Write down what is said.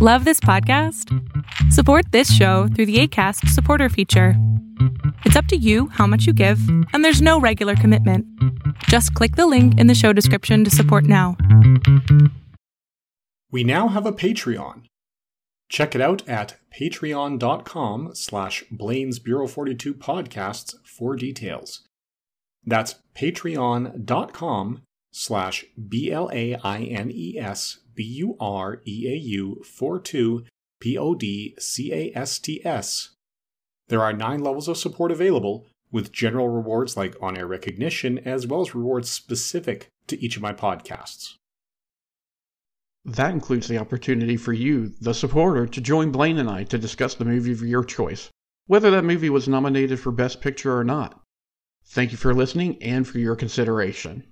Love this podcast? Support this show through the ACAST supporter feature. It's up to you how much you give, and there's no regular commitment. Just click the link in the show description to support now. We now have a Patreon. Check it out at patreon.com slash Blaine's Bureau 42 podcasts for details. That's patreon.com slash B-L-A-I-N-E-S B-U-R-E-A-U 42 P-O-D-C-A-S-T-S. There are nine levels of support available, with general rewards like on-air recognition, as well as rewards specific to each of my podcasts. That includes the opportunity for you, the supporter, to join Blaine and I to discuss the movie of your choice, whether that movie was nominated for Best Picture or not. Thank you for listening and for your consideration.